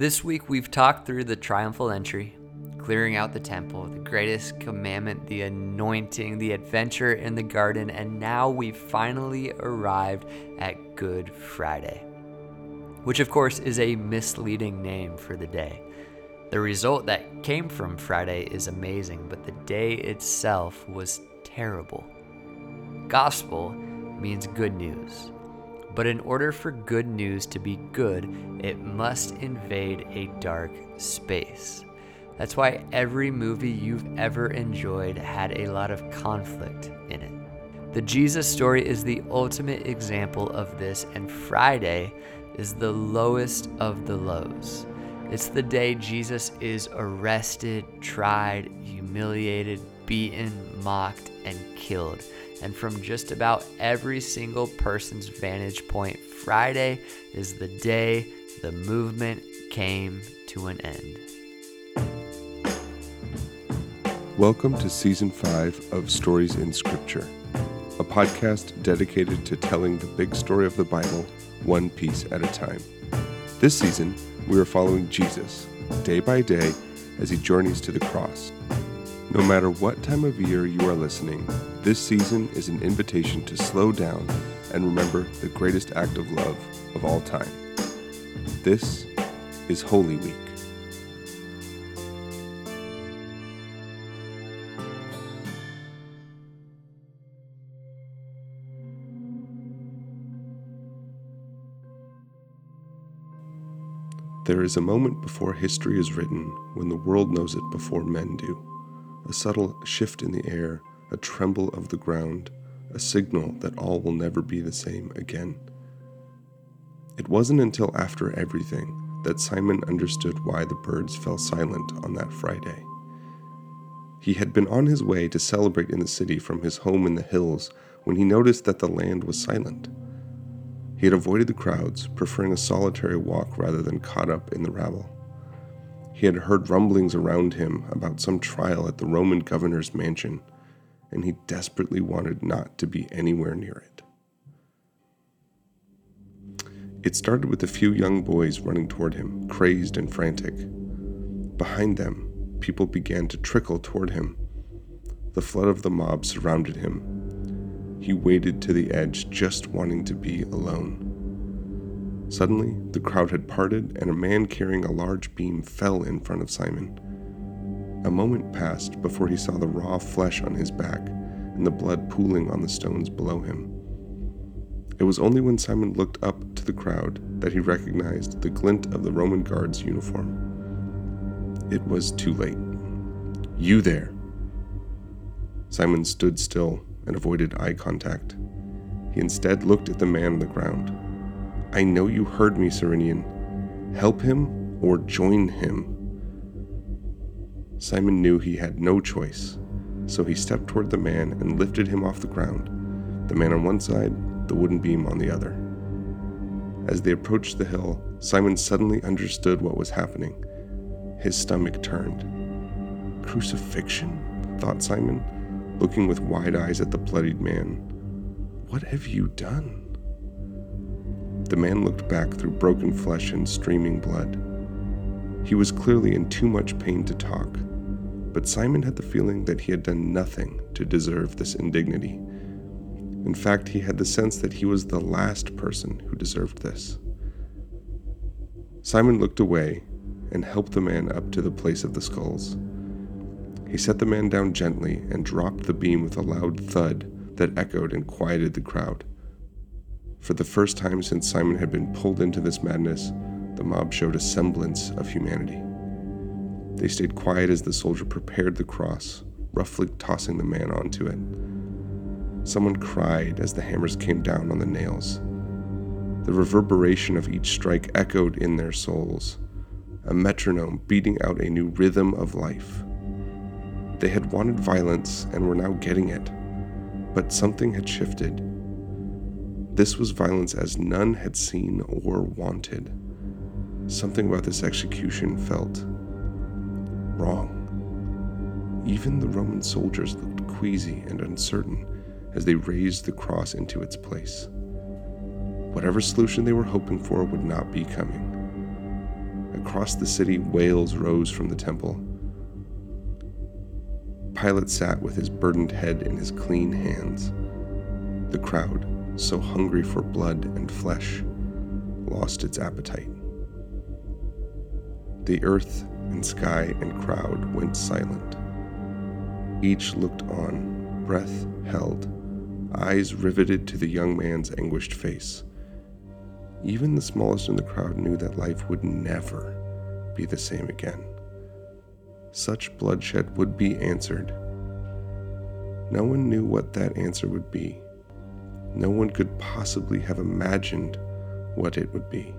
This week we've talked through the triumphal entry, clearing out the temple, the greatest commandment, the anointing, the adventure in the garden, and now we've finally arrived at Good Friday, which of course is a misleading name for the day. The result that came from Friday is amazing, but the day itself was terrible. Gospel means good news. But in order for good news to be good, it must invade a dark space. That's why every movie you've ever enjoyed had a lot of conflict in it. The Jesus story is the ultimate example of this, and Friday is the lowest of the lows. It's the day Jesus is arrested, tried, humiliated, beaten, mocked, and killed and from just about every single person's vantage point, Friday is the day the movement came to an end. Welcome to Season 5 of Stories in Scripture, a podcast dedicated to telling the big story of the Bible one piece at a time. This season, we are following Jesus, day by day, as he journeys to the cross. No matter what time of year you are listening, this season is an invitation to slow down and remember the greatest act of love of all time. This is Holy Week. There is a moment before history is written when the world knows it before men do a subtle shift in the air, a tremble of the ground, a signal that all will never be the same again. It wasn't until after everything that Simon understood why the birds fell silent on that Friday. He had been on his way to celebrate in the city from his home in the hills when he noticed that the land was silent. He had avoided the crowds, preferring a solitary walk rather than caught up in the rabble. He had heard rumblings around him about some trial at the Roman governor's mansion, and he desperately wanted not to be anywhere near it. It started with a few young boys running toward him, crazed and frantic. Behind them, people began to trickle toward him. The flood of the mob surrounded him. He waded to the edge, just wanting to be alone. Suddenly, the crowd had parted, and a man carrying a large beam fell in front of Simon. A moment passed before he saw the raw flesh on his back and the blood pooling on the stones below him. It was only when Simon looked up to the crowd that he recognized the glint of the Roman guard's uniform. It was too late. You there! Simon stood still and avoided eye contact. He instead looked at the man on the ground. I know you heard me, Cyrenian. Help him or join him. Simon knew he had no choice, so he stepped toward the man and lifted him off the ground, the man on one side, the wooden beam on the other. As they approached the hill, Simon suddenly understood what was happening. His stomach turned. Crucifixion? thought Simon, looking with wide eyes at the bloodied man. What have you done? The man looked back through broken flesh and streaming blood. He was clearly in too much pain to talk, but Simon had the feeling that he had done nothing to deserve this indignity. In fact, he had the sense that he was the last person who deserved this. Simon looked away and helped the man up to the place of the skulls. He set the man down gently and dropped the beam with a loud thud that echoed and quieted the crowd. For the first time since Simon had been pulled into this madness, the mob showed a semblance of humanity. They stayed quiet as the soldier prepared the cross, roughly tossing the man onto it. Someone cried as the hammers came down on the nails. The reverberation of each strike echoed in their souls, a metronome beating out a new rhythm of life. They had wanted violence and were now getting it, but something had shifted this was violence as none had seen or wanted. Something about this execution felt wrong. Even the Roman soldiers looked queasy and uncertain as they raised the cross into its place. Whatever solution they were hoping for would not be coming. Across the city, wails rose from the temple. Pilate sat with his burdened head in his clean hands. The crowd, so hungry for blood and flesh, lost its appetite. The earth and sky and crowd went silent. Each looked on, breath held, eyes riveted to the young man's anguished face. Even the smallest in the crowd knew that life would never be the same again. Such bloodshed would be answered. No one knew what that answer would be. No one could possibly have imagined what it would be.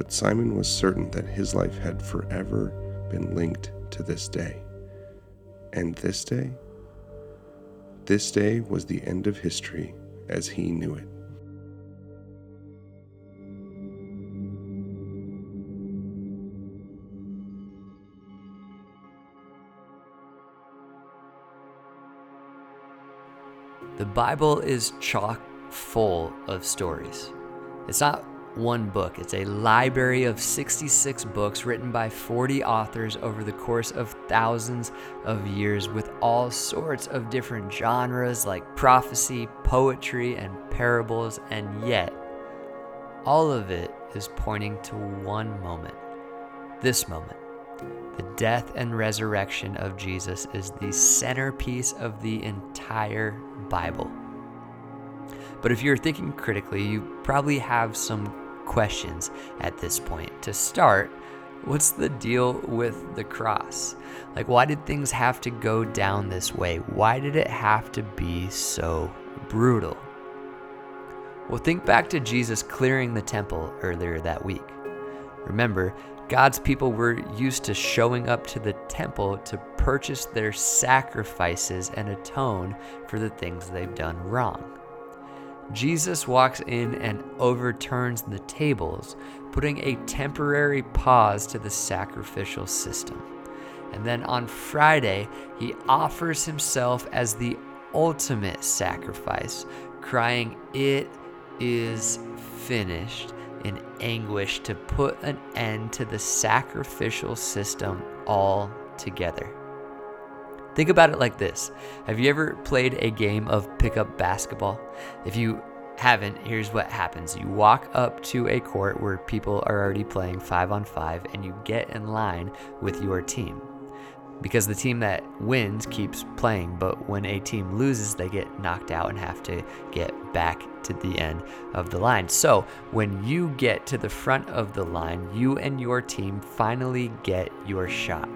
But Simon was certain that his life had forever been linked to this day. And this day? This day was the end of history as he knew it. The Bible is chock full of stories. It's not one book, it's a library of 66 books written by 40 authors over the course of thousands of years with all sorts of different genres like prophecy, poetry, and parables, and yet all of it is pointing to one moment this moment. The death and resurrection of Jesus is the centerpiece of the entire Bible. But if you're thinking critically, you probably have some questions at this point. To start, what's the deal with the cross? Like, why did things have to go down this way? Why did it have to be so brutal? Well, think back to Jesus clearing the temple earlier that week. Remember, God's people were used to showing up to the temple to purchase their sacrifices and atone for the things they've done wrong. Jesus walks in and overturns the tables, putting a temporary pause to the sacrificial system. And then on Friday, he offers himself as the ultimate sacrifice, crying, It is finished in anguish to put an end to the sacrificial system altogether. Think about it like this Have you ever played a game of pickup basketball? If you haven't, here's what happens you walk up to a court where people are already playing five on five, and you get in line with your team because the team that wins keeps playing, but when a team loses, they get knocked out and have to get back to the end of the line. So, when you get to the front of the line, you and your team finally get your shot.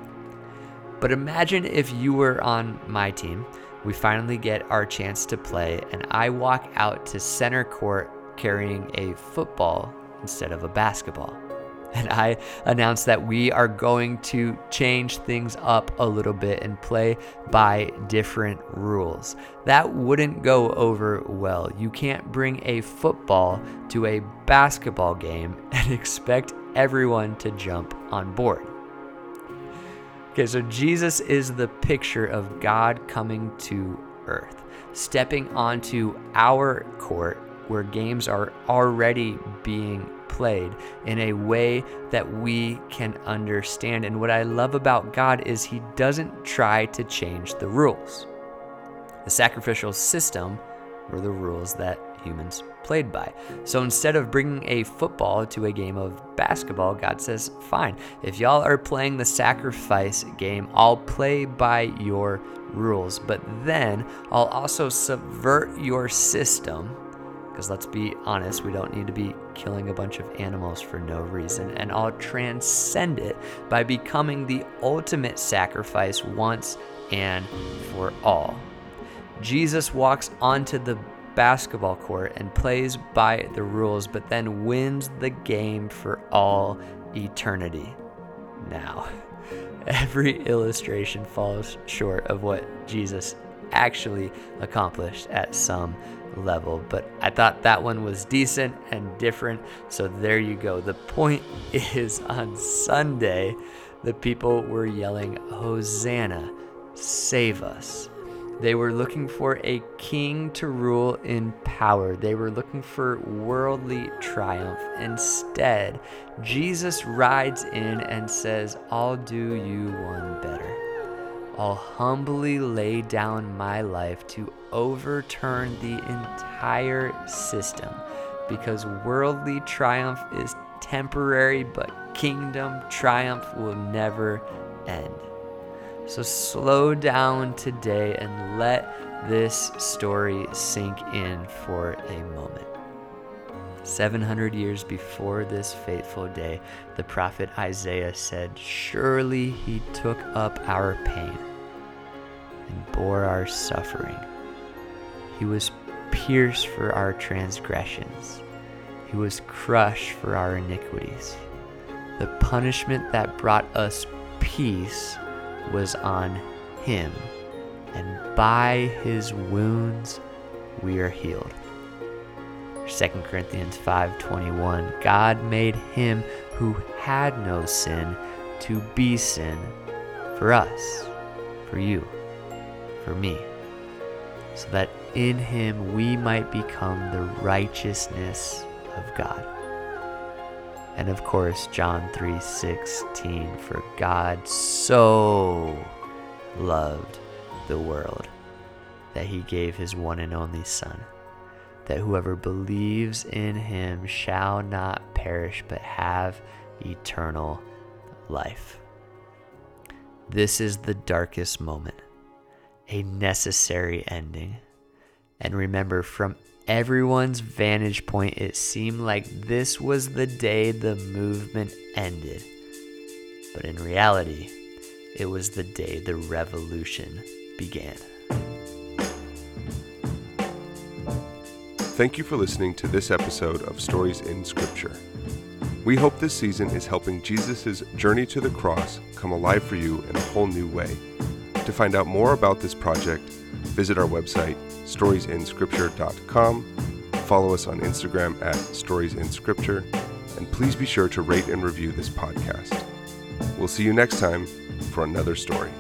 But imagine if you were on my team, we finally get our chance to play, and I walk out to center court carrying a football instead of a basketball and I announce that we are going to change things up a little bit and play by different rules. That wouldn't go over well. You can't bring a football to a basketball game and expect everyone to jump on board. Okay, so Jesus is the picture of God coming to earth, stepping onto our court where games are already being played in a way that we can understand. And what I love about God is He doesn't try to change the rules. The sacrificial system were the rules that humans played by. So instead of bringing a football to a game of basketball, God says, fine, if y'all are playing the sacrifice game, I'll play by your rules. But then I'll also subvert your system because let's be honest, we don't need to be killing a bunch of animals for no reason. And I'll transcend it by becoming the ultimate sacrifice once and for all. Jesus walks onto the basketball court and plays by the rules, but then wins the game for all eternity. Now, every illustration falls short of what Jesus actually accomplished at some level. But I thought that one was decent and different. So there you go. The point is on Sunday, the people were yelling, Hosanna, save us. They were looking for a king to rule in power. They were looking for worldly triumph. Instead, Jesus rides in and says, I'll do you one better. I'll humbly lay down my life to overturn the entire system because worldly triumph is temporary, but kingdom triumph will never end. So slow down today and let this story sink in for a moment. 700 years before this fateful day, the prophet Isaiah said, Surely he took up our pain and bore our suffering. He was pierced for our transgressions, he was crushed for our iniquities. The punishment that brought us peace was on him, and by his wounds we are healed. 2 Corinthians 5:21 God made him who had no sin to be sin for us, for you, for me, so that in him we might become the righteousness of God. And of course, John 3:16 for God so loved the world that he gave his one and only son that whoever believes in him shall not perish but have eternal life. This is the darkest moment, a necessary ending. And remember, from everyone's vantage point, it seemed like this was the day the movement ended. But in reality, it was the day the revolution began. Thank you for listening to this episode of Stories in Scripture. We hope this season is helping Jesus' journey to the cross come alive for you in a whole new way. To find out more about this project, visit our website, storiesinscripture.com, follow us on Instagram at storiesinscripture, and please be sure to rate and review this podcast. We'll see you next time for another story.